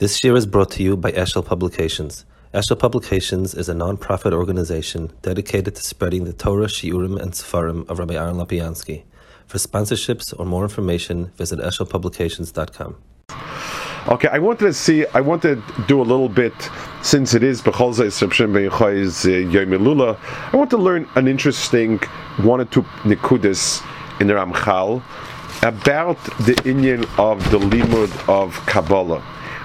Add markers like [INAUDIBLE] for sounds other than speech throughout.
This year is brought to you by Eshel Publications. Eshel Publications is a non-profit organization dedicated to spreading the Torah, Shiurim, and Sefarim of Rabbi Aaron Lapiansky. For sponsorships or more information, visit eshelpublications.com. Okay, I wanted to see, I wanted to do a little bit, since it is Be'yachai's uh, Yom I want to learn an interesting one or two nikudas in the Ramchal about the inyan of the limud of Kabbalah.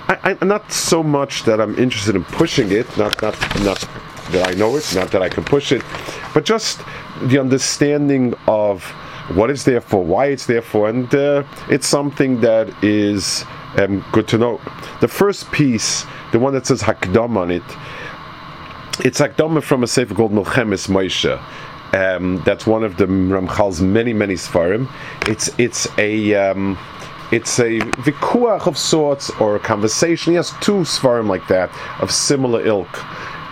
I, I, not so much that I'm interested in pushing it, not not not that I know it, not that I can push it, but just the understanding of what it's there for, why it's there for, and uh, it's something that is um, good to know. The first piece, the one that says Hakdam on it, it's Hakdam from a sefer called Milchemes Moshe. Um, that's one of the Ramchal's many many svarim. It's it's a um, it's a vikuach of sorts or a conversation. He has two svarim like that of similar ilk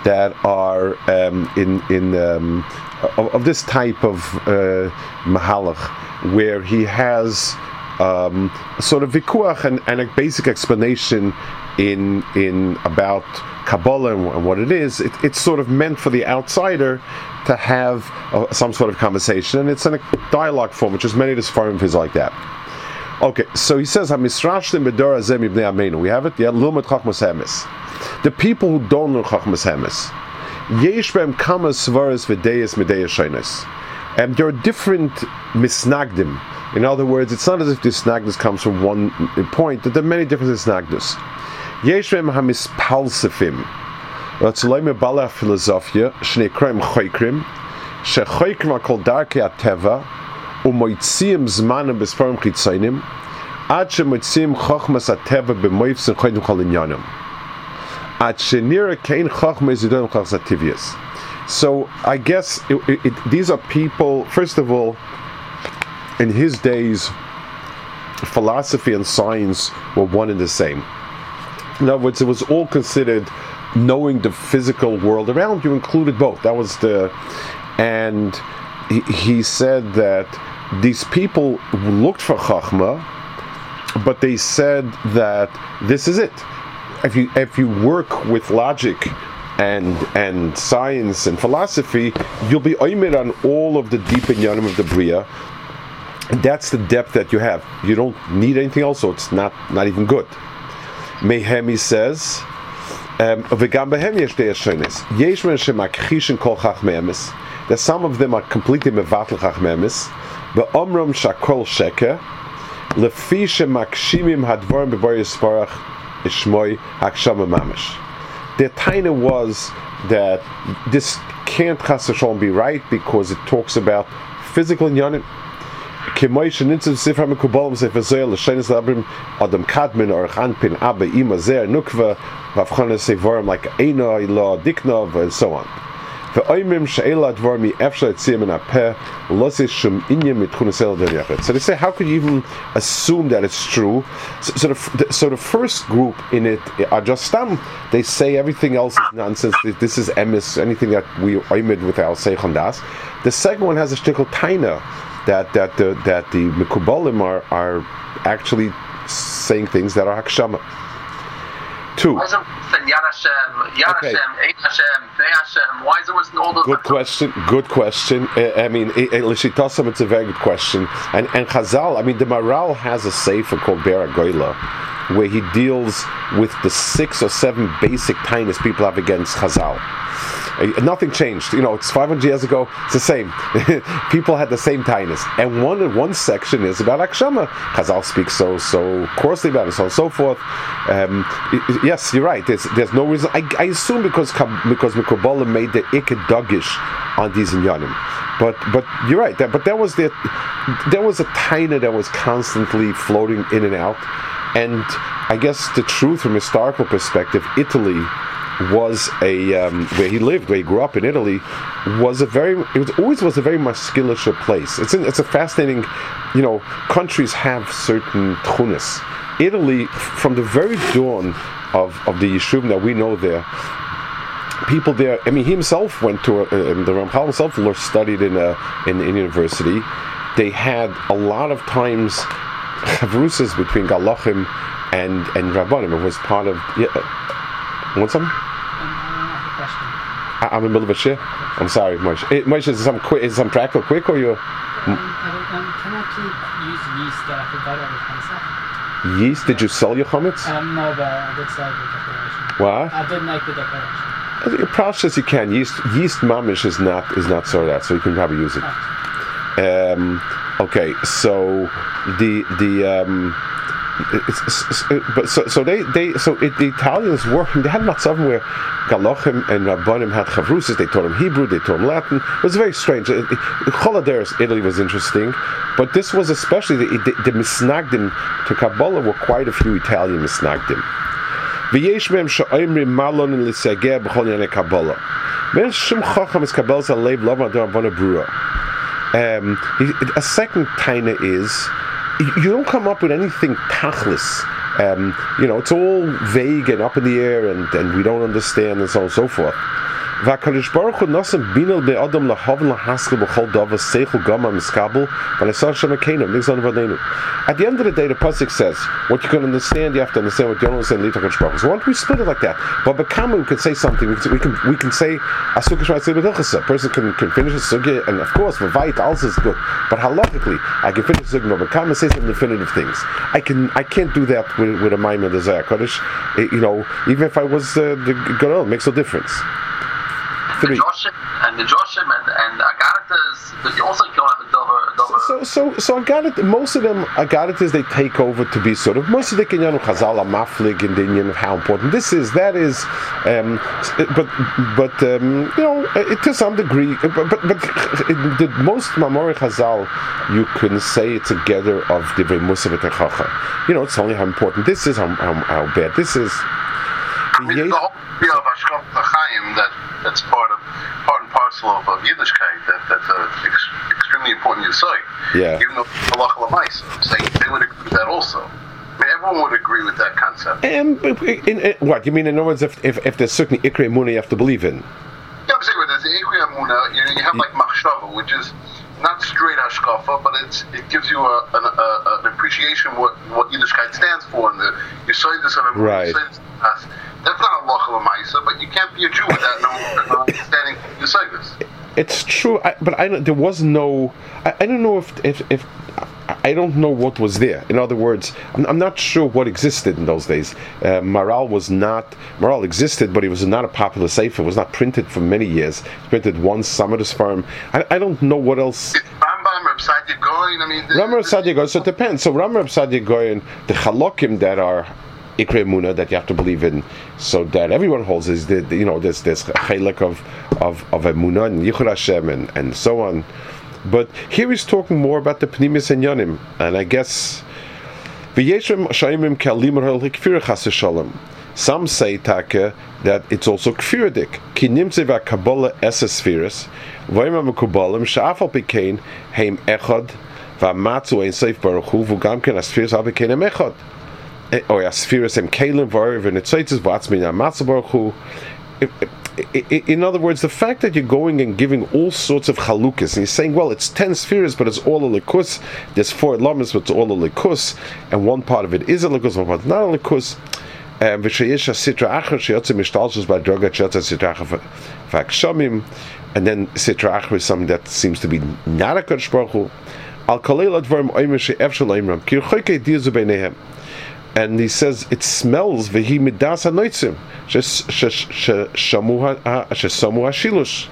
that are um, in in um, of, of, this type of uh, mahalach where he has um, sort of vikuach and, and, a basic explanation in in about Kabbalah and, and what it is. It, it's sort of meant for the outsider to have uh, some sort of conversation, and it's in a dialogue form, which is many of the of his like that. Okay, so he says, "Hamisrashlim bedor azem ibnei amenu." We have it. Yeah, lumet chachmas hemes. The people who don't know chachmas hemes, yesh bem kama svaras v'deyes medeyes shaynes. And there are different misnagdim. In other words, it's not as if this snagnus comes from one point. There are many different snagnus. Yesh bem hamispalsefim. Ratzulaim bala philosophia shnei krem choykrim. Shechoykrim akol darkei ateva. ומויציאים זמנם בספרים חיצוניים, עד שמויציאים חוכמס הטבע במויפסים חייתם כל עניינם. עד שנראה כן חוכמה יזידון חוכמס הטבעיס. So I guess it, it, it, these are people, first of all, in his days, philosophy and science were one and the same. In other words, it was all considered knowing the physical world around you included both. That was the, and he, he said that these people looked for Chachma, but they said that this is it. If you if you work with logic and and science and philosophy, you'll be oimid on all of the deep inyanim of the bria. That's the depth that you have. You don't need anything else, so it's not not even good. Mehemi says, um, that some of them are completely mevatel chachmemis, Be'omrom shakol sheker, lefi shemakshimim hadvorim beboyis barach ishmoy hakshama mamish. The taina was that this can't chas be right because it talks about physical inyanim. Kemoy shenitzim sifra mekubalim sefer zoyel l'shenis labrim adam kadmin or chanpin abe ima zer nukva vavchana sevorim like eino ilo diknov and so on. So they say, how could you even assume that it's true? So, so, the, so the first group in it are just stam. They say everything else is nonsense. This is emis, anything that we oimid with our seichon. The second one has a shtickle taina that that the that the mikubalim are are actually saying things that are hakshama. Two. Okay. Why is there all those? Good question. Good question. Uh, I mean, Lishitasim, it's a very good question. And and Chazal, I mean, the Maral has a sefer called Be'er HaGoyla, where he deals with the six or seven basic tiniest people have against Chazal. Uh, nothing changed. You know, it's 500 years ago. It's the same. [LAUGHS] People had the same tightness. And one one section is about Akshama. Chazal speaks so so coarsely about it, so on and so forth. Um, yes, you're right. There's there's no reason. I, I assume because because Mikobola made the Ikedagish on these inyanim. But but you're right. That, but there was the there was a taina that was constantly floating in and out. And I guess the truth from a historical perspective, Italy was a um, where he lived, where he grew up in Italy, was a very it was always was a very muscular place. It's in, it's a fascinating, you know, countries have certain tunis. Italy, from the very dawn of, of the yeshuvim that we know there, people there. I mean, he himself went to a, uh, the Ramchal himself studied in a in, in university. They had a lot of times chavrusas between galachim and and Rabbanim. It was part of. Yeah, uh, want something? I, I'm in the middle of a shit. I'm sorry, Moshe. Eh, Moshe, is some quick? Is some practical quick or you? Um, I um, can I keep use yeast that I forgot over Pesach? Yeast? Did you sell your chametz? Um, no, but I did sell the decoration. What? I did make the decoration. As process you can. Yeast yeast mamish is not is not so that, so you can probably use it. Um, okay, so the the um, it's, it's, it's- but so so they they so it, the Italians were [LAUGHS] they had matzavim where Galochim and Rabbanim had chavrusis. They taught them Hebrew, they taught them Latin. It was very strange. It, it, Choladeres, Italy was interesting, but this was especially the the, the misnagdim to Kabbalah were quite a few Italian misnagdim. ויש מהם שאומרים מה לא לסגר בכל ענייני קבלה. ואין שום חכם es קבלת הלב לא מדוע בונה ברורה. Um, a second taina is you don't come up with anything tachlis. Um, you know, it's all vague and up in the air, and, and we don't understand, and so on and so forth. והקדוש ברוך הוא נוסם בינו באדם להובל להסכל בכל דבר שכל גמה מסקבל ונעשה שם הקינם נגזון ודנו. At the end of the day, the Pasuk says, what you can understand, you have to understand what you don't understand, leave HaKadosh Baruch Hu. So why don't we split it like that? But Bekama, we can say something, we can, we can, we can say, Asukah Shmai Tzibet Hilchasa. A person can, can finish a sugya, and of course, Vavait also is good. But halachically, I can finish a sugya, but Bekama say some definitive things. I can, I can't do that with, with a Maimon Desire Kodesh. Eh, You know, even if I was uh, the Gadol, it makes no difference. The Three. Joshim and the Joshim and, and Agaritas, but you also don't have a Dover. Dover So, so, so Agarit, most of them, Agaritas, they take over to be sort of, most of the Kinyan Chazal are maflig in the inyan of how important this is, that is, um, but, but, um, you know, it, to some degree, but, but, but the most Mamori Chazal, you can say together of the Musa You know, it's only how important this is, how, how, how bad this is. I mean, the whole idea of Ashkaf Chaim that that's part of part and parcel of, of Yiddishkeit that that's a ex, extremely important Yisoy. Yeah. Even though Allah Lamais saying they would agree with that also. I mean, everyone would agree with that concept. Um, in, in, what you mean? In other words, if, if, if there's certain Ikre Muna you have to believe in. Yeah, I'm saying there's the Ikri Amuna, you, know, you have like Machshava, which is not straight Ashkafa, but it's it gives you a, an, a, an appreciation what what Yiddishkeit stands for and the Yisoidus of Right. Yisoidus. That's not Allah Lamaisa, but you can't be a Jew without no, no understanding Yisoidus. It's true, I, but I don't, there was no. I, I don't know if if if. I don't know what was there. In other words, I'm, I'm not sure what existed in those days. Uh, Maral was not. Maral existed, but it was not a popular sefer. It was not printed for many years. It's printed once, Summer's farm. I, I don't know what else. Rambam, Reb Sadia Goin, I mean... the- the- Goyen. So it depends. So Ramar Sadia Goyen, the halakim that are Ikre Muna that you have to believe in, so that everyone holds is the, you know there's this chalik of of of Emuna and Yichud Hashem and and so on. But here he's talking more about the Pnimis and Yonim, and I guess. Some say taka that it's also kfiradik. Ki nimtze va kabbalah esespheres. V'yim mekubalim sha'afal pikein heim echad v'matzu ein seif baruch hu v'gam ken asfiras al pikein hem echad. Eh, Or asfiras hem kalim v'ariv v'nitzoitzes v'atzmin amatzu baruch hu. I- I- I- In other words, the fact that you're going and giving all sorts of chalukas, and you're saying, well, it's 10 spheres, but it's all a likus, there's four lamas, but it's all a likus, and one part of it is a likus, one part not a likus. Um, and then sitra achar is something that seems to be not a Kodesh Baruch Hu. Al kolei ladvarim oimer she'ef shalaimram, ki rchoikei diyazu beinehem and he says it smells vehi midas hanoitzim shamu hashilush.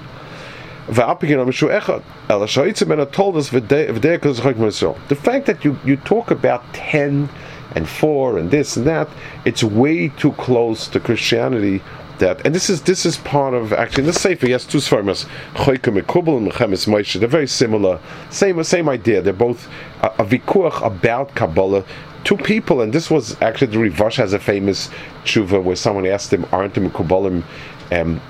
The fact that you, you talk about 10 and 4 and this and that, it's way too close to Christianity that and this is this is part of actually the Sefer, yes, two Sfarmas, Choyka Mekubal and Milchemes Moshe, they're very similar, same same idea. They're both a, a vikuach about Kabbalah. Two people, and this was actually the Rivash has a famous tshuva where someone asked him, "Aren't the Mekubalim um,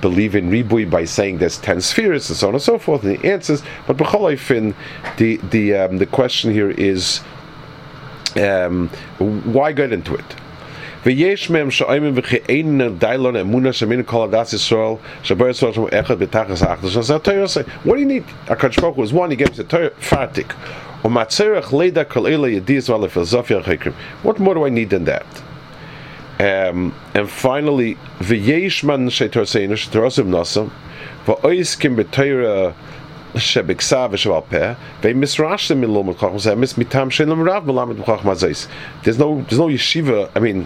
believe in ribui by saying there's ten spheres and so on and so forth?" And he answers, but b'chol the the um, the question here is, um, why get into it? ויש מהם שאוימים וכי אין דיילון אמונה שמן כל הדת ישראל שבו ישראל שם אחד בתחס האחדוס אז התויר עושה what do you need הקדוש ברוך הוא is one he gives the תויר פרטיק ומצרך לידע כל אלה ידיעס ועל הפילוסופיה החקרים what more do I need than that um, and finally ויש מן שתורסנו שתורסם נוסם ואויסקים בתויר שבכסה ושבעל פה, והם מסרשתם מלומד חכם זה אמס מטעם שאין להם רב מלמד בחכם הזייס. There's no, there's no yeshiva, I mean,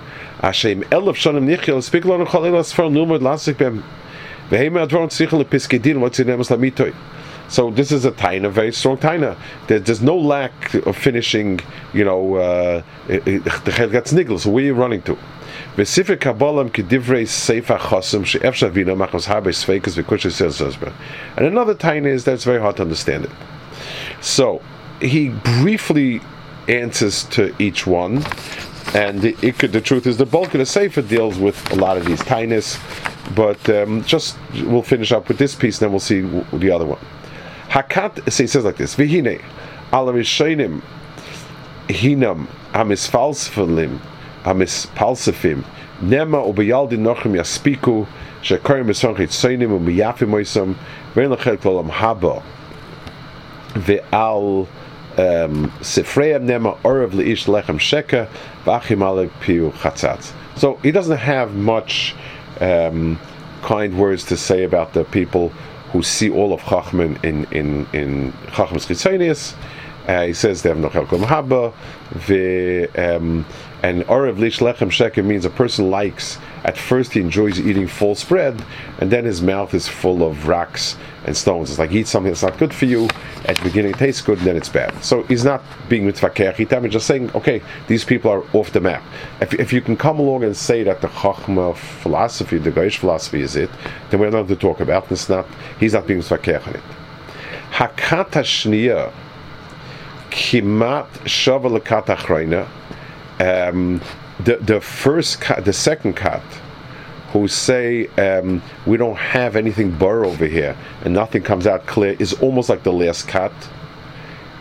Hashem Elif Shonim Nichil Spiglon Chalilas for Numad Lasik Bem. Vehema Adron Sichel Piskidin what's in Emes Lamitoy. So this is a taina, very strong taina. There, there's no lack of finishing, you know, uh, so where are you running to? V'sifir kabbalam k'divrei seifa chosim she'ef shavina machos habe sveikas v'kushes sezazber. And another taina is that it's very hard to understand it. So, he briefly answers to each one, and the, it the truth is the bulk of the sefer deals with a lot of these tainas, but um, just we'll finish up with this piece, and then we'll see the other one. Hakat, so he says like this: Vihine ala rishonim hinam amisfalsfalim amispalsafim nema ubeyaldi nochim yaspiku shekorim esonchet soinim ubeyafim oisam vein lechel kolam haba ve'al Sifreim nema orav leish lechem sheka piu chatzatz. So he doesn't have much um, kind words to say about the people who see all of Chachman in in in. Uh, he says they have no chelkom haba, um, and orav lish lechem sheker means a person likes. At first, he enjoys eating full bread, and then his mouth is full of rocks and stones. It's like eat something that's not good for you. At the beginning, it tastes good, and then it's bad. So he's not being mitzvah He's just saying, okay, these people are off the map. If, if you can come along and say that the chachma philosophy, the Goyish philosophy is it, then we're not to talk about. It's not. He's not being mitzvah on it. Hakata shniya kimat shava achrayna. Um, the the first cut, the second cut, who say um, we don't have anything burr over here and nothing comes out clear, is almost like the last cut.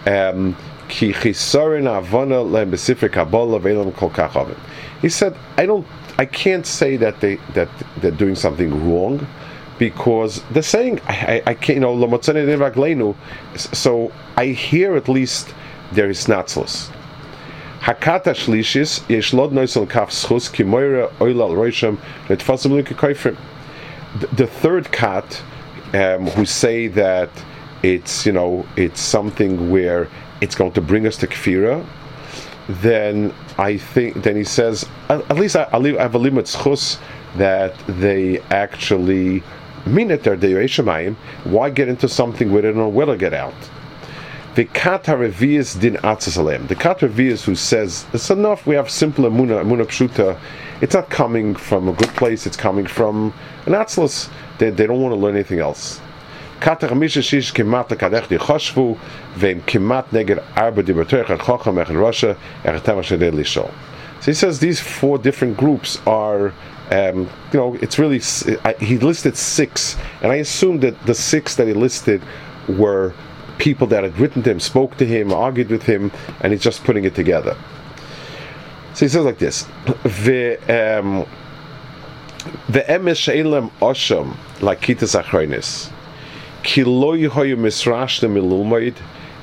Um, he said, I don't, I can't say that they that they're doing something wrong, because they're saying I, I, I can't, you know, so I hear at least there is natzlos. Hakata shlishis yesh lod noisel kaf schus ki moira oil al roisham koifrim. The third kat, um, who say that it's you know it's something where it's going to bring us to kfira, then I think then he says at, least I, I have a limit schus that they actually mean it. They're the Why get into something where they don't know where to get out? The Kat Revius din Atzasalem. The Kat Revius who says it's enough. We have simple Amuna, Amuna Pshuta. It's not coming from a good place. It's coming from an Atzlas. They, they don't want to learn anything else. Kat Ramisha Shish Kemat Kadech Di Kemat Neged Arba Di Rasha Lishol. So he says these four different groups are um, you know, it's really, he listed six, and I assume that the six that he listed were people that had written to him, spoke to him, argued with him, and he's just putting it together. So he says like this: the the emes she'elem osham like kitas achronis. Ki lo yehoyu misrashtem ilulmoid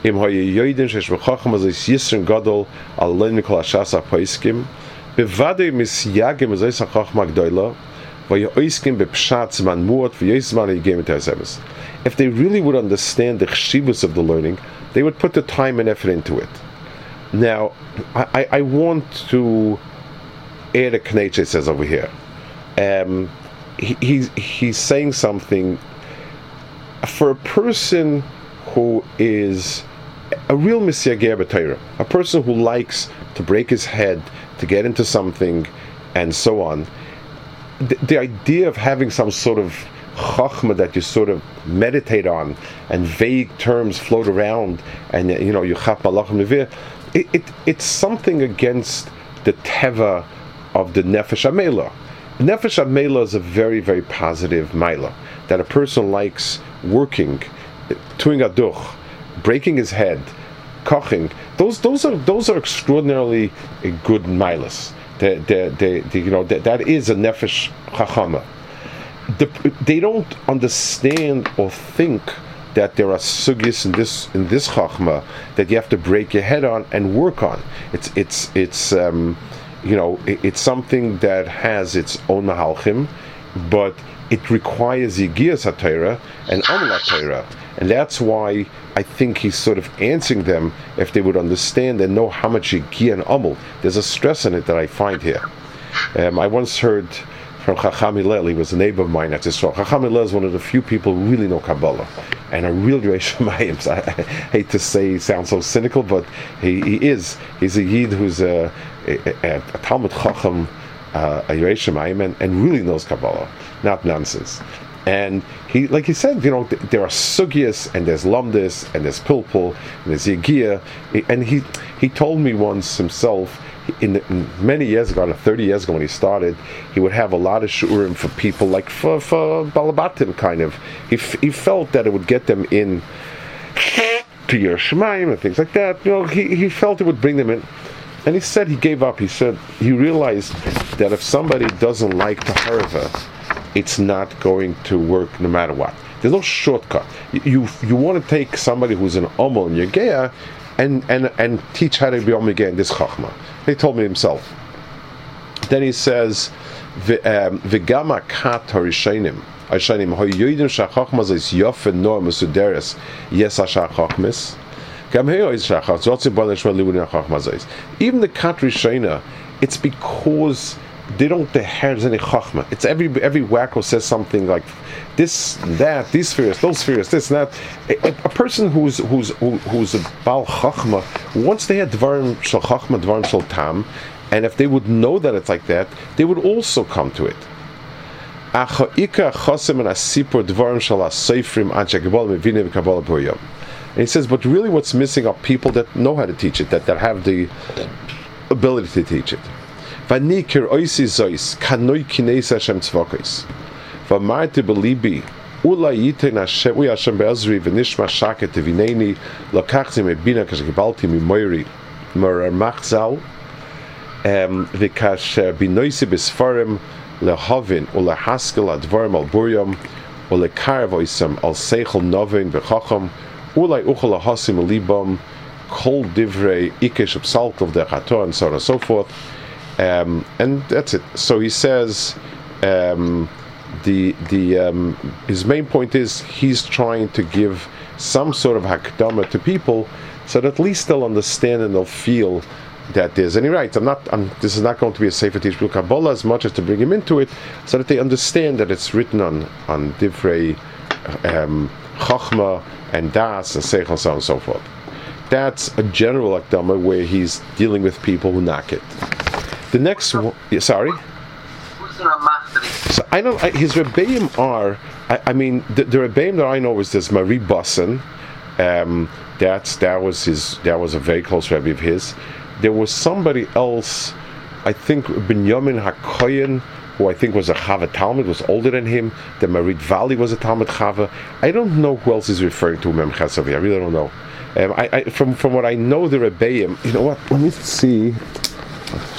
im hoye yoidin shesh b'chacham az is yisrin gadol al lein mikol hashas ha-poiskim. Bevade mis yagim az is ha-chachma gdoila v'yoiskim b'pshat zman muot v'yois zman yigim et if they really would understand the chshivus of the learning, they would put the time and effort into it. Now, I, I want to add a knetch, it says over here. Um, he, he's, he's saying something for a person who is a real Messiah a person who likes to break his head, to get into something, and so on. the, the idea of having some sort of chachma that you sort of meditate on, and vague terms float around, and you know you chap malachim levir, it, it it's something against the teva of the nefesh amela. Nefesh amela is a very very positive mila that a person likes working, doing a duch, breaking his head, koching. Those those are those are extraordinarily good milas. The, the, the, you know that, that is a nefesh chachama. The, they don't understand or think that there are sugis in this in this chachma that you have to break your head on and work on. It's it's it's um, you know it, it's something that has its own mahalchim, but it requires Yigiyas HaTorah and HaTorah. And that's why I think he's sort of answering them if they would understand and know how much Yigiyah and Amal. There's a stress in it that I find here. Um, I once heard from Chacham Hillel, he was a neighbor of mine at Israel. Chacham Hillel is one of the few people who really know Kabbalah. And a real Yerushalayim. I, I hate to say he sounds so cynical, but he, he is. He's a Yid who's a, a, a, Talmud Chacham, uh, a Yerushalayim, and, and really knows Kabbalah not nonsense. And he, like he said, you know, th- there are sugyas and there's lumdis and there's pilpul and there's yigia. And he he told me once himself, in, in, many years ago, 30 years ago when he started, he would have a lot of shurim for people like for, for balabatim kind of. He, he felt that it would get them in to Yerushalayim and things like that. You know, he, he felt it would bring them in. And he said he gave up. He said he realized that if somebody doesn't like Taharva, it's not going to work no matter what. There's no shortcut. You you, want to take somebody who's an Omo and Yegeya and, and, and teach how to be Omo in this Chachma. He told me himself. Then he says, V'gama um, kat harishainim, harishainim, ho yoidim shachachma zis yofen noa musuderes, yes ha-shachachmis, Even the kat rishayna, it's because they don't have any chachma. It's every every wacko says something like this, that, these spheres, those spheres, this, that. A, a person who's who's who, who's a bal chachma, once they had dvarim shel chachma, dvarim shel tam, and if they would know that it's like that, they would also come to it. And he says, but really what's missing are people that know how to teach it, that, that have the ability to teach it. Wenn niker oisi sois, kann noi kines Hashem zwokois. Wa marte belibi, ula yiten Hashem, ui Hashem beazri, venishma shaket vineni, lokachzi me bina kash gebalti mi moiri, morar machzal, um, vikash binoisi besfarem, lehovin ula haskel advarm al buryam, ula karvoisam al seichel novin vechacham, ulai uchel hasim libam, kol divrei ikish of salt of the chator and so on and so forth, um, and that's it. So he says um, the the um, his main point is he's trying to give some sort of hakdama to people, so that at least they'll understand and they'll feel that there's any right. I'm not. I'm, this is not going to be a sefer teach Kabbalah as much as to bring him into it, so that they understand that it's written on on divrei um, chachma and das and seichel so on and so forth. That's a general akdama where he's dealing with people who knock it. The next one, sorry. So I know his rebbeim are. I, I, mean, the, the rebbeim that I know is this Marie Bussin. Um, that's that was his. That was a very close rebbe of his. There was somebody else. I think Binyamin Hakoyen, who I think was a Chava Talmud, was older than him. The Marit Valley was a Talmud Chava. I don't know who else is referring to Mem Chesavi. I really don't know. Um, I, I, from from what I know, the Rebbeim. You know what? Let me see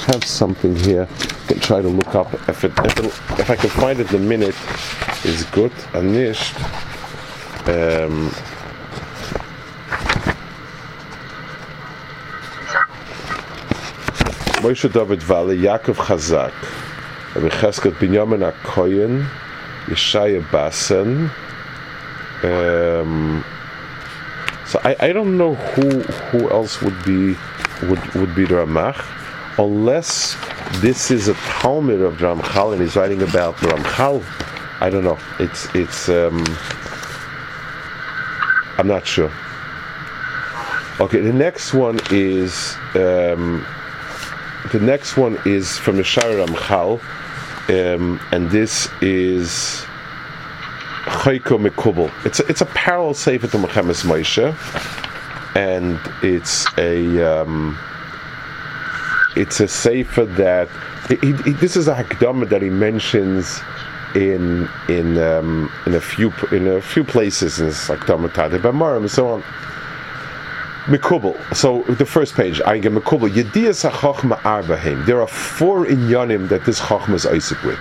have something here. I can try to look up if it, if, it, if I can find it a minute. Is good. Anisht. Um, Moshe David Valley, Yaakov Chazak, Rabbi Cheskel Binyamin Akoyen, Yeshaya Basen. Um, so I, I don't know who who else would be would would be the Ramach unless this is a Talmud of Ramchal and he's writing about Ramchal, I don't know. It's it's um, I'm not sure. Okay, the next one is um, the next one is from the Shara Ramchal, um, and this is Chayko Mekubal. It's a, it's a parallel sefer to Milchemes Moshe, and it's a um, it's a sefer that he, he, this is a hakdama that he mentions in in um, in a few in a few places in this hakdama Tade Bamarim and so on. Mekubal. So the first page, I get Mekubal. Yediyas hachachma arbahim. There are four inyanim that this chachma is Isaac with.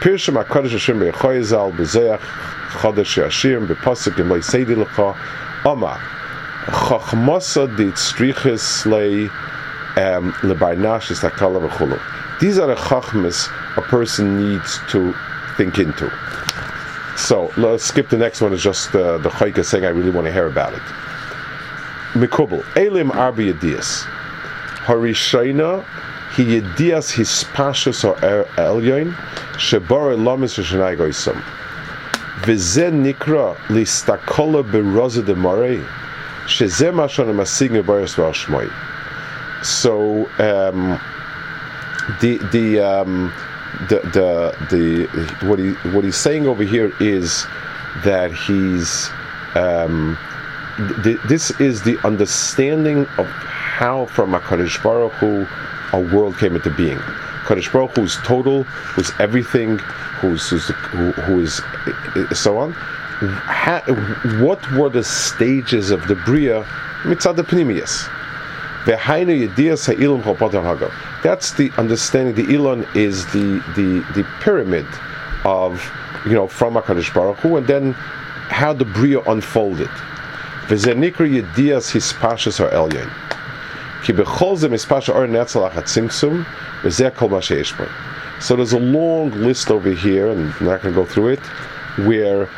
Pirshim HaKadosh Hashem Be'echoyezal Be'zeach Chodesh Yashirim Be'pasuk Gemay Seidi L'cha Oma Chachmasa Dit Striches Lei um, These are the chachmas a person needs to think into. So let's skip the next one. It's just uh, the chayka saying I really want to hear about it. Mikubal Elim Arbi Yedias Harishayna He Yedias His or Elyon Shebara Lamis Shanai Goisam Vizen Nikra Listakola Beroza de Mare Shezem Ashon Masing Baris Shmoy So um, the the um, the the the what he what he's saying over here is that he's um, th- this is the understanding of how from Hakadosh Baruch Hu a world came into being. Kadosh Baruch Hu is total, who's everything, who's, who's who, who is so on. Ha, what were the stages of the bria mitzad the? That's the understanding. The Elon is the the the pyramid of you know from Hakadosh Baruch Hu, and then how the bria unfolded. So there's a long list over here, and I'm not going to go through it, where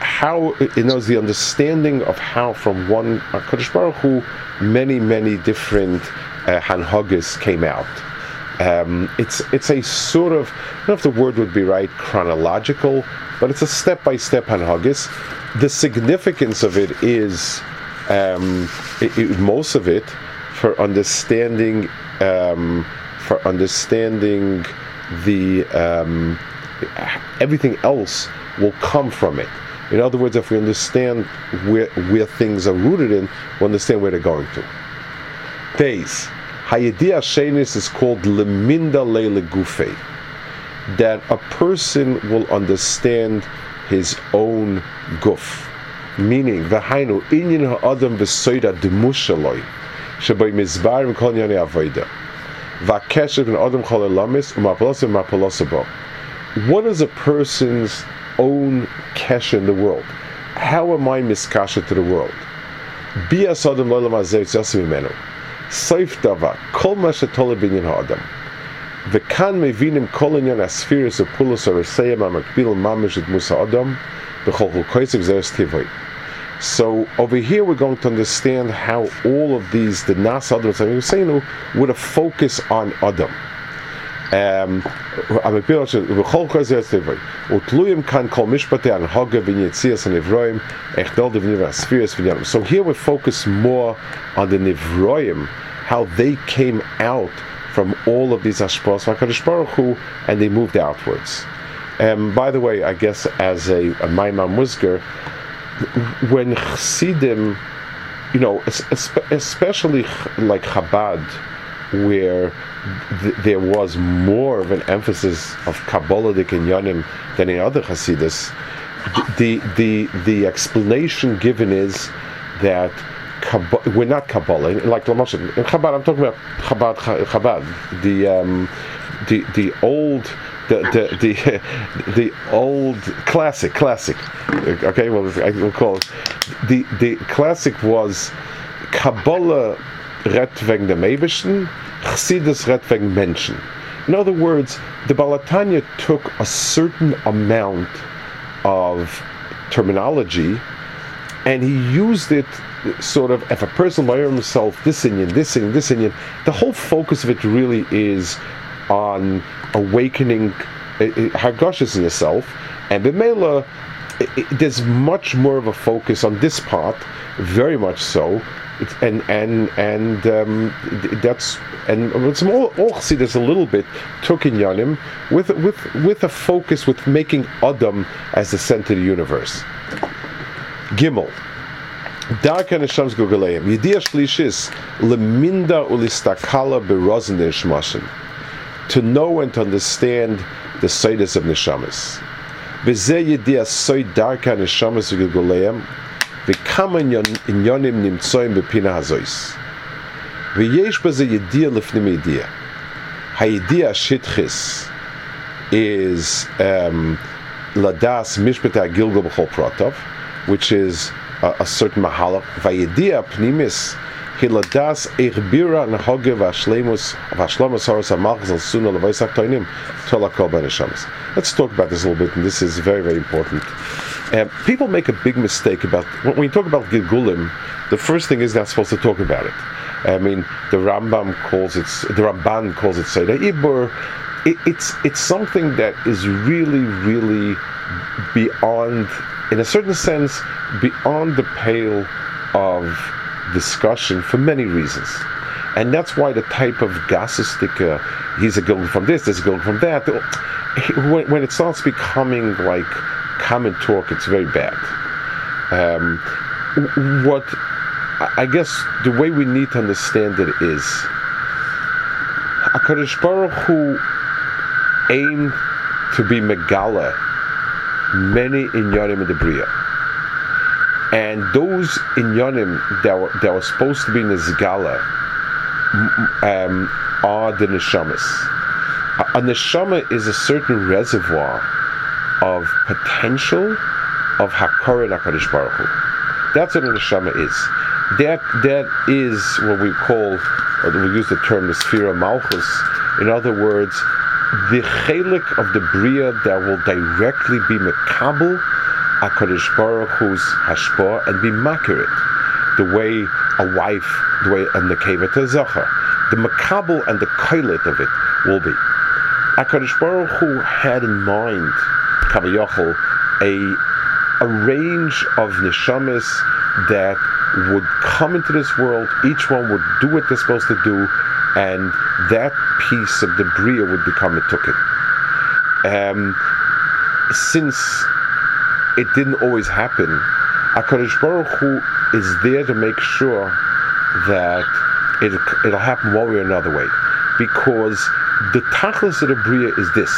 how it knows the understanding of how from one Hakadosh Baruch Hu many many different uh, came out. Um, it's it's a sort of I don't know if the word would be right chronological, but it's a step by step hanhagis. The significance of it is um, it, it, most of it for understanding um, for understanding the um, everything else will come from it. In other words, if we understand where, where things are rooted in, we understand where they're going to. Days. Hayidiyah Shenis is called Leminda Leila Gufe. That a person will understand his own guf. Meaning, Vahainu, Inyan Ha'adam Vesoida Demushaloi, Shabai Mizbarim Kol Yane Avoida, Vakeshev and Adam Kol Elamis, Umapalosim Mapalosabo. What is a person's own cash in the world. How am I miskasha to the world? Bias adam lolam azevitz yosef imenu. Safe dava, kol ma binyan ha'adam. V'kan mevinim kol inyan asfiris araseyam amakbil mamish musa adam, the chul koisev zeres. So over here we're going to understand how all of these, the Nas Adam, would a focus on Adam. Um, so here we focus more on the Nivroim, how they came out from all of these Ashpos Baruch Hu and they moved outwards. Um, by the way, I guess as a, a Maimam Musgar, when Chassidim, you know, especially like Chabad, where th- there was more of an emphasis of Kabbalistic Yanim than in other Hasidus, the, the, the explanation given is that Kabbalah, we're not Kabbalah, like Lamashim. In Chabad, I'm talking about Chabad, Chabad, the, um, the, the old the the the, [LAUGHS] the old classic classic. Okay, well I will call it the the classic was Kabbalah redt wegen dem Chassidus wegen Menschen. In other words, the Balatanya took a certain amount of terminology and he used it sort of if a person by himself this inyan, this inyan, this inyan, the whole focus of it really is on awakening eh, eh, Hargashas in yourself, and Bimela, eh, there's much more of a focus on this part, very much so, It's, and and and um, that's and it's all all Chassidus a little bit took in Yonim with with with a focus with making Adam as the center of the universe. Gimel. Darka neshams gugaleim. Yediyah shlishis leminda ulistakala berozin neshmashim. To know and to understand the sights of neshamas. B'zeh yediyah soy darka neshamas gugaleim. וכמה עניונים נמצאים בפינה הזויס. ויש בזה ידיע לפנים ידיע. הידיע השטחיס is um, ladas mishpat agilgal b'chol protov, which is a, a certain mahalach. Vayedia pnimis hiladas eichbira nehoge v'ashlemus v'ashlemus horos hamalchus al suna levayis haktoinim tola kol ben Let's talk about this a little bit, and this is very, very important. Um, people make a big mistake about when you talk about Gilgulim. The first thing is not supposed to talk about it. I mean, the Rambam calls it, the Ramban calls it Seder Ibur. It, it's it's something that is really, really beyond, in a certain sense, beyond the pale of discussion for many reasons. And that's why the type of gasustica, he's a Gilgul from this, there's a Gilgul from that. When, when it starts becoming like common talk, it's very bad. Um, what I guess the way we need to understand it is Hakadosh Baruch Hu aimed to be Megala many inyanim in the bria, and those inyanim that were, that were supposed to be Nizgala um, are the neshamas. A, a neshama is a certain reservoir of potential of Hakara Hakadosh Baruch Hu. That's what a neshama is. That that is what we call, or we use the term the sphere malchus. In other words, the chelik of the bria that will directly be mekabel Hakadosh Baruch Hu's hashpah and be makirit, the way a wife, the way a nekeva to zachar, the makabel and the koilet of it will be. Hakadosh Baruch Hu had in mind Kavayochel, a, a range of neshamas that would come into this world, each one would do what they're supposed to do, and that piece of the Bria would become a tukin. Um, since it didn't always happen, HaKadosh Baruch Hu is there to make sure that it, it'll happen one way or another way. Because the tachlis of the Bria is this,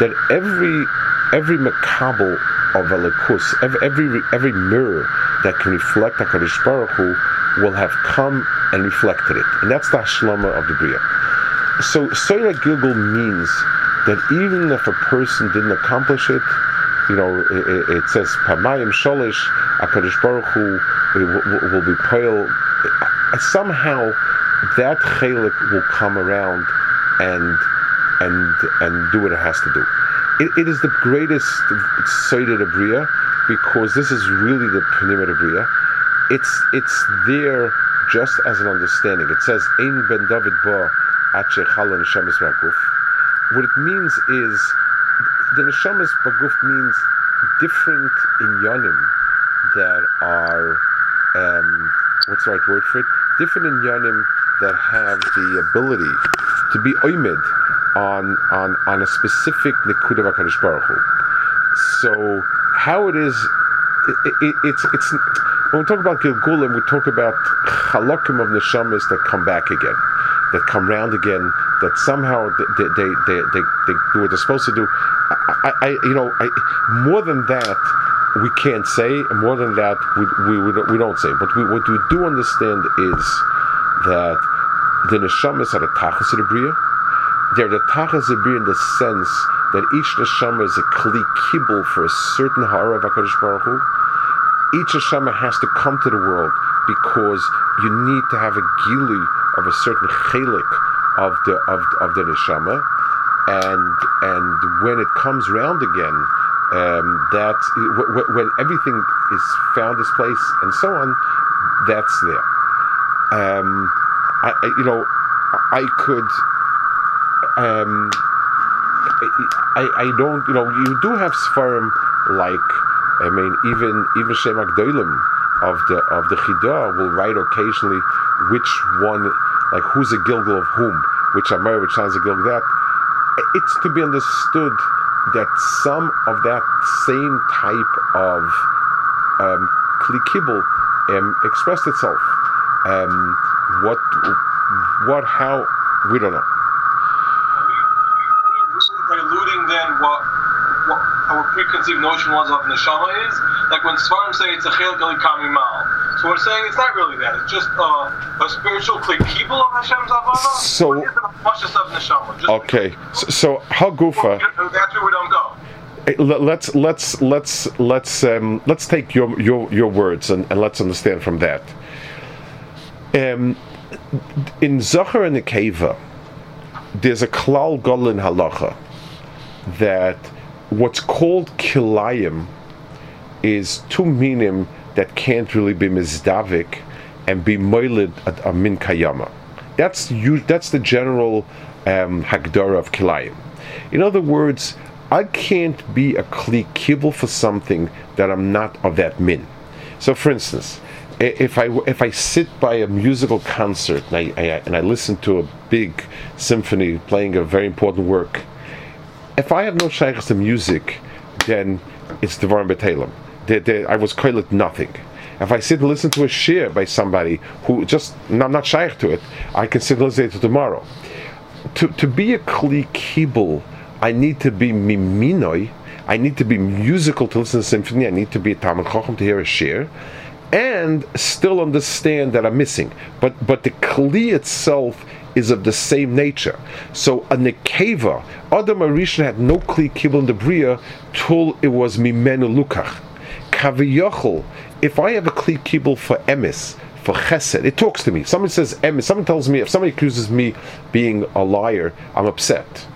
that every every makabel of elikus, every, every mirror that can reflect Hakadosh Baruch Hu will have come and reflected it, and that's the hashlama of the bria. So Soira Gilgul means that even if a person didn't accomplish it, you know, it, it says Pamayim Sholish, Hakadosh Baruch Hu will, be pale. Somehow, that chelik will come around and and and do what it has to do it, it is the greatest Seder of Bria because this is really the Panimah of Bria. It's it's there just as an understanding. It says Ein ben David ba ache chala neshamas baguf. What it means is the neshamas baguf means different inyanim that are um, what's the right word for it? Different inyanim that have the ability to be oimid on on on a specific Nikud of Hakadosh Baruch Hu. So how it is, it, it, it's it's when we talk about Gilgulim, we talk about halakim of neshamas that come back again, that come round again, that somehow they they they, they, they do what they're supposed to do. I, I you know I, more than that we can't say, more than that we we, we, don't say. But we, what we do understand is that the neshamas are a tachas of the bria they're the tachazibir in the sense that each neshama is a kli kibble for a certain hara of HaKadosh Baruch Hu. Each neshama has to come to the world because you need to have a gili of a certain chelik of the of, of the neshama, and and when it comes round again, um, that w- when everything is found its place and so on, that's there. Um, I, you know, I could um, I, I don't, you know, you do have Sfarim like, I mean, even even Shem Agdolim of the of the Chidah will write occasionally which one, like who's a Gilgal of whom, which Amar, which sounds a Gilgal that. It's to be understood that some of that same type of um, um, expressed itself. Um, what, what, how, we don't know. Are we, are we really diluting then what, what our preconceived notion was of neshama is? Like when Svarim say it's a chel gali kamimal. So we're saying it's not really that. It's just uh, a spiritual kibul of Hashem's avana. So- just of neshama? Just Okay, so, so Hagufa. That's where we don't go. Eh, let- let's let's let's let's um, let's take your your your words and, and let's understand from that. Um, in Zachar and Nekeva, there's a klal gadol in halacha that what's called kilayim is two minim that can't really be mizdavik and be moiled at a min kayama. That's you. That's the general um, hagdara of kilayim. In other words, I can't be a kli kibble for something that I'm not of that min. So, for instance, if I if I sit by a musical concert and I, I and I listen to a big symphony playing a very important work, if I have no shaykhs to music, then it's Devarim they- I was koilet nothing. If I sit and listen to a shir by somebody who just, I'm not shaykh to it, I can sit and listen to it tomorrow. To, to be a kli kibble, I need to be miminoi, I need to be musical to listen to symphony, I need to be a Talmud Chacham to hear a shir, and still understand that I'm missing. But but the kli itself is of the same nature. So a nekeva, Adam Arishan had no kli kibble in the bria till it was mimenu lukach. Kaviyachol, if I have a kli kibble for emis, for chesed, it talks to me. Someone says emis, someone tells me, if somebody accuses me being a liar, I'm upset.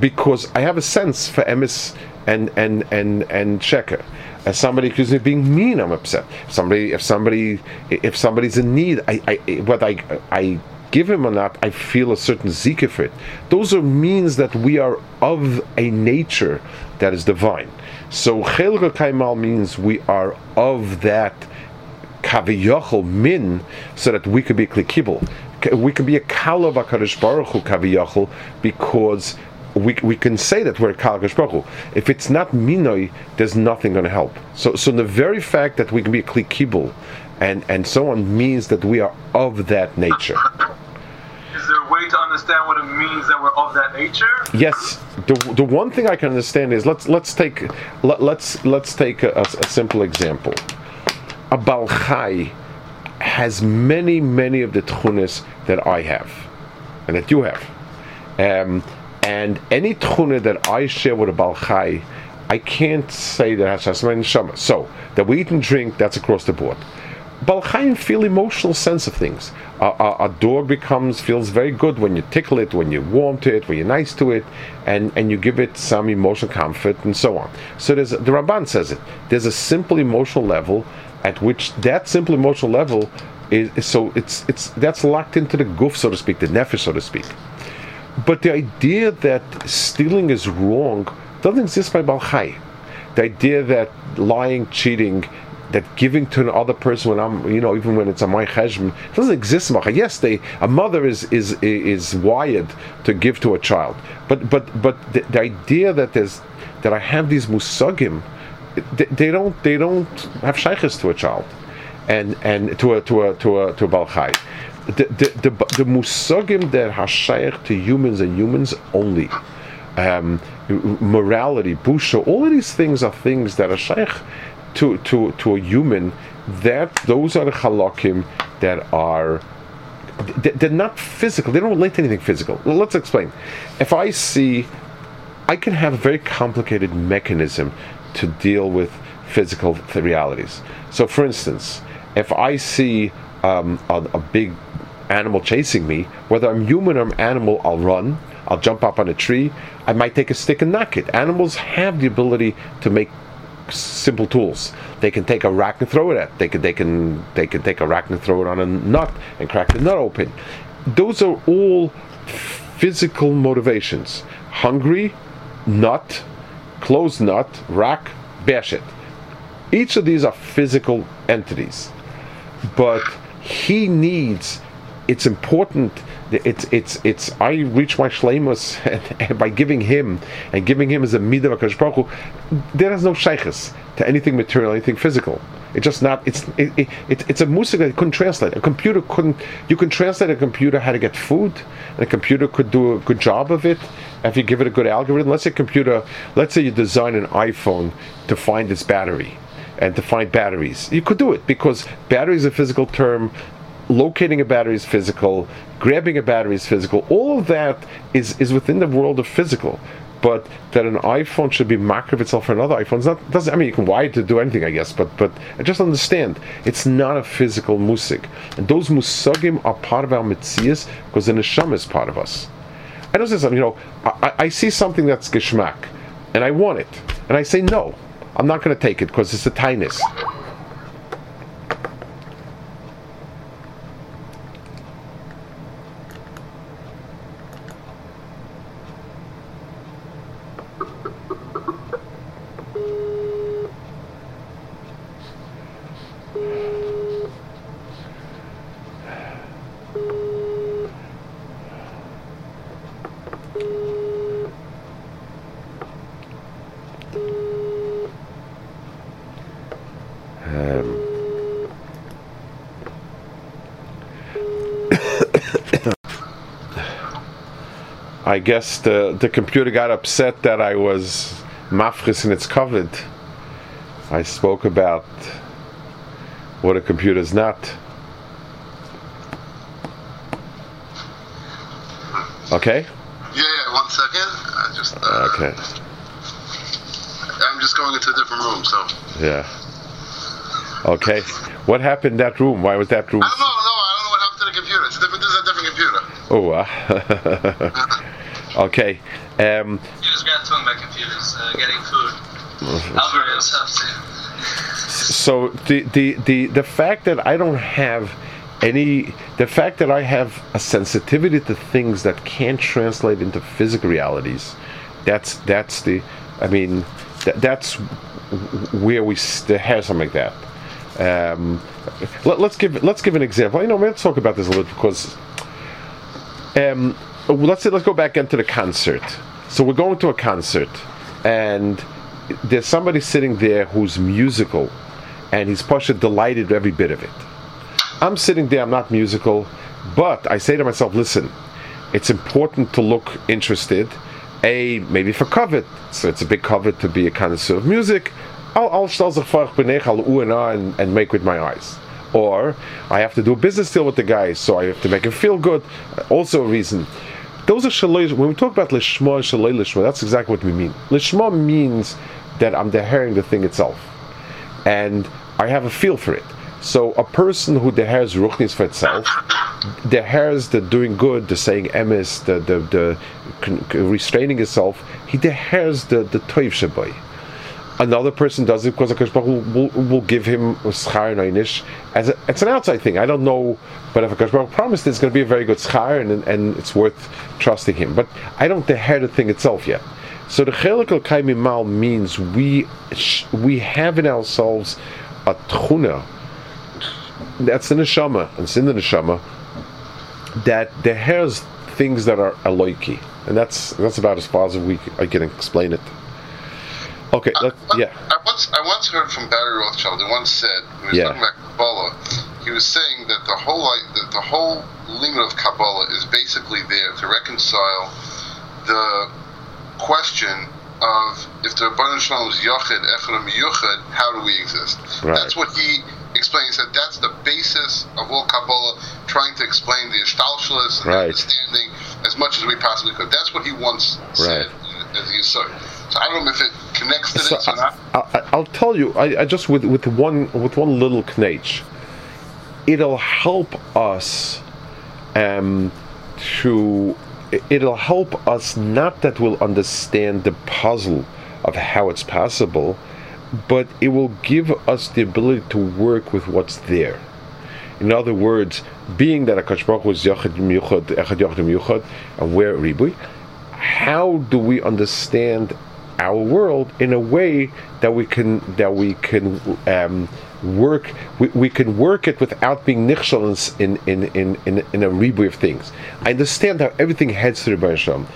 Because I have a sense for emis and and and and sheker. As somebody accuses me of being mean, I'm upset. If somebody, if somebody, if somebody's in need, I, I, whether I, I give him or not, I feel a certain zika for it. Those are means that we are of a nature that is divine. So chelga kaimal means we are of that kaviyachol min, so that we could be klikibel. We could be a kal of Hakadosh Baruch Hu kaviyachol because we, we can say that we're kal Baruch. If it's not minoi, there's nothing going to help. So so the very fact that we can be a and and so on means that we are of that nature. Is there a way to understand what it means that we're of that nature? Yes, the, the one thing I can understand is let's let's take let, let's let's take a, a simple example. A balchai has many many of the tchunas that I have, and that you have, um, and any tchuna that I share with a balchai, I can't say that has hasman neshama. So that we eat and drink, that's across the board. Balchaim feel emotional sense of things. A, a, a dog becomes feels very good when you tickle it, when you warm to it, when you're nice to it, and, and you give it some emotional comfort and so on. So there's the Ramban says it. There's a simple emotional level at which that simple emotional level is, is so it's it's that's locked into the goof, so to speak, the nefesh, so to speak. But the idea that stealing is wrong doesn't exist by Balchai. The idea that lying, cheating, that giving to another person when I'm, you know, even when it's a my cheshbon, doesn't exist. Yes, they a mother is is is wired to give to a child, but but but the, the idea that there's that I have these musagim, they, they don't they don't have shaykhs to a child, and and to a to a to a to a balchai. The the the, the musagim that hashayach to humans and humans only. Um, morality, busha, all of these things are things that are shaykh to, to, to a human. That those are halakim that are they- they're not physical. They don't relate to anything physical. Let's explain. If I see, I can have a very complicated mechanism to deal with physical realities. So, for instance, if I see um, a, a big animal chasing me, whether I'm human or I'm animal, I'll run. I'll jump up on a tree. I might take a stick and knock it. Animals have the ability to make simple tools. They can take a rack and throw it at. They can they can they can take a rack and throw it on a nut and crack the nut open. Those are all physical motivations. Hungry, nut, closed nut, rack, bash it. Each of these are physical entities. but he needs. It's important. It's it's it's. I reach my shleimus [LAUGHS] by giving him and giving him as a midah of Hakadosh There is no shaykhs to anything material, anything physical. It's just not. It's it, it, it, it's a music that couldn't translate. A computer couldn't. You can translate a computer how to get food, and a computer could do a good job of it if you give it a good algorithm. Let's say computer. Let's say you design an iPhone to find its battery and to find batteries. You could do it because battery is a physical term. Locating a battery is physical. Grabbing a battery is physical. All of that is is within the world of physical but that an iPhone should be mark of itself for another iPhone not doesn't I mean you can wire it to do anything I guess but but just understand it's not a physical musik and those musagim are part of our mitzias because the neshama is part of us I don't say something you know I, I see something that's geschmack and I want it and I say no I'm not going to take it because it's a tinus I guess the, the computer got upset that I was mafris in its covered. I spoke about what a computer is not. Okay? Yeah, yeah, one second. I just. Uh, Okay. I'm just going into a different room, so. Yeah. Okay. What happened in that room? Why was that room? I don't know, no, I don't know what happened to the computer. It's a different, this is a different computer. Oh, uh, [LAUGHS] okay. Um, You just got talking about computers, uh, getting food. Algorithms helps you. so the, the the the fact that I don't have any the fact that I have a sensitivity to things that can't translate into physical realities that's that's the I mean that, that's where we s- have something like that um, let, us give let's give an example you know let's talk about this a little because um, Uh, let's say let's go back into the concert. So we're going to a concert, and there's somebody sitting there who's musical, and he's Pasha delighted every bit of it. I'm sitting there, I'm not musical, but I say to myself, listen, it's important to look interested. A maybe for covet, so it's a big covet to be a connoisseur of music. I'll I'll and, and make with my eyes. Or I have to do a business deal with the guy, so I have to make him feel good. Also a reason. Those are shaloi. When we talk about lishma and shaloi lishma, that's exactly what we mean. Lishma means that I'm deherring the thing itself, and I have a feel for it. So a person who dehers ruchnis for itself, dehers the doing good, the saying emes, the the, the restraining himself, he dehers the the toiv shabai another person does it because Hakadosh Baruch will, will, will give him schar and einish as a, it's an outside thing. I don't know, but if Hakadosh Baruch promised it's going to be a very good schar and, and it's worth trusting him. But I don't deher the thing itself yet. So the chelik al kaimi mal means we we have in ourselves a tchuna. That's the neshama, and it's in the neshama that dehers things that are aloiki, and that's that's about as far as we I can explain it. Okay, I, yeah. I once I once heard from Barry Rothschild. He once said when he was Yeah. talking about Kabbalah, he was saying that the whole that the whole limit of Kabbalah is basically there to reconcile the question of if the Rebbeinu Shalom is Yochid, Echad, and Miyuchid, how do we exist? Right. That's what he explained. He said that's the basis of all Kabbalah, trying to explain the Hishtalshelus and Right. understanding as much as we possibly could. That's what he once said as he said. So I don't know if it connects to So this or not. I, I, I'll tell you, I, I just with with one with one little knetch, it'll help us um, to it'll help us not that we'll understand the puzzle of how it's possible, but it will give us the ability to work with what's there. In other words, being that Akash Baruch Hu is Yachid Miyuchad, Echad Yachid Miyuchad, and we're Ribui, how do we understand our world in a way that we can that we can um, work we, we can work it without being nichshal in in, in, in, in a rebirth of things. I understand how everything heads to the Hashem.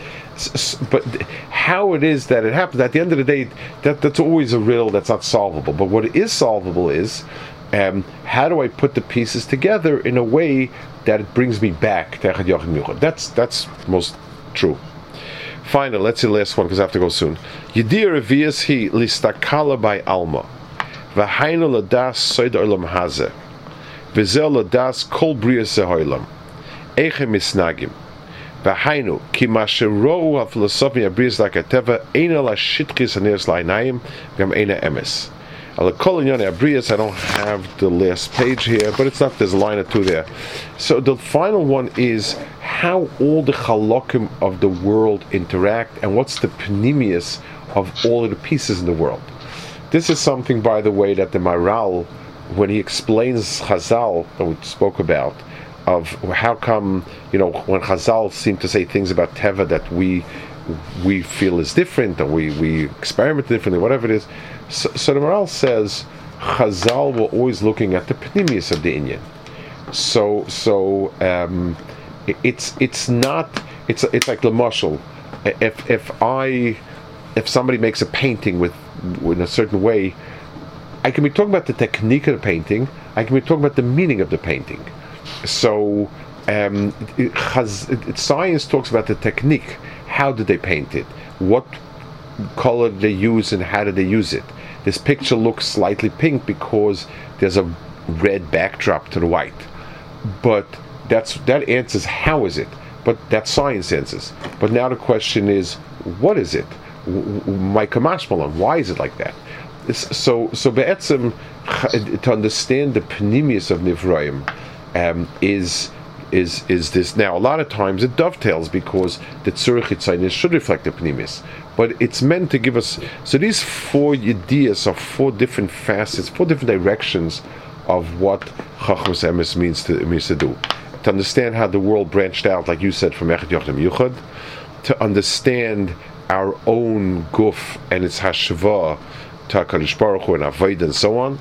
But how it is that it happens at the end of the day, that, that's always a riddle that's not solvable. But what is solvable is um, how do I put the pieces together in a way that it brings me back to Echad That's that's most true. Finally, let's see the last one because I have to go soon. Yedir Revias he listakala by Alma. V'hainu ladas soid olam hazeh. V'zel ladas kol brias zehoilam. Eiche misnagim. V'hainu ki masherou ha-filosofia brias lakateva eina la shitchis aneres la'inayim gam eina emes. I don't have the last page here, but it's not, there's a line or two there. So the final one is how all the halakim of the world interact and what's the panemius of all of the pieces in the world. This is something, by the way, that the Maharal, when he explains Chazal that we spoke about, of how come you know when Chazal seem to say things about Teva that we we feel is different, or we we experiment differently, whatever it is. So, so the Maharal says Chazal were always looking at the panemius of the Inyan. So so um, it- it's it's not it's it's like the marshal. If if I if somebody makes a painting with in a certain way, I can be talking about the technique of the painting. I can be talking about the meaning of the painting. So, um, it has, it- science talks about the technique. How did they paint it? What color did they use and how did they use it? This picture looks slightly pink because there's a red backdrop to the white. But that's that answers how is it? But that science answers. But now the question is, what is it? My kamashmalan, why is it like that? So, so be'etzim, to understand the panemius of Nivraim um, is is is this now a lot of times it dovetails because the tzurich should reflect the panemius, but it's meant to give us so these four ideas are four different facets, four different directions of what Chachmas Emes means to means to do. To understand how the world branched out, like you said, from Echad Yochim Yuchad, to understand our own guf and its hashva to Baruch Hu and Avodah and so on,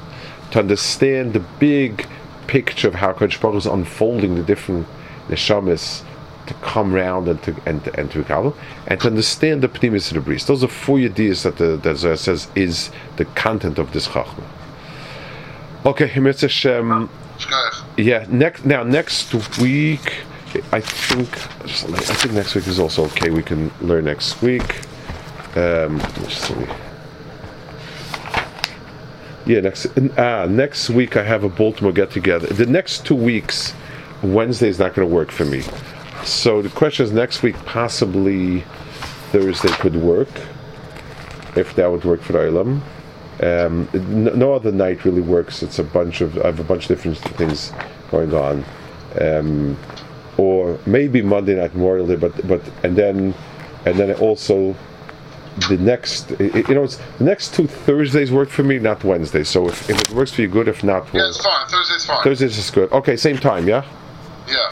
to understand the big picture of how HaKadosh Baruch is unfolding the different neshamis to come round and to and, to- and to recover, and to understand the pnimis of the breeze. Those are four ideas that the that Zohar says is the content of this chachma. Okay, Himetz Hashem. Yeah, next now next week, I think I think next week is also okay. We can learn next week. Um. Yeah, next ah next week I have a Baltimore get together. The next two weeks, Wednesday is not going to work for me. So the question is next week possibly Thursday could work if that would work for Ilam. Um, no, no other night really works. It's a bunch of I have a bunch of different things going on, um, or maybe Monday night Memorial Day. But but and then and then also the next you know it's the next two Thursdays work for me, not Wednesday. So if, if it works for you, good. If not, Yeah, it's fine. Thursday's fine. Thursdays is good. Okay, same time, yeah. Yeah.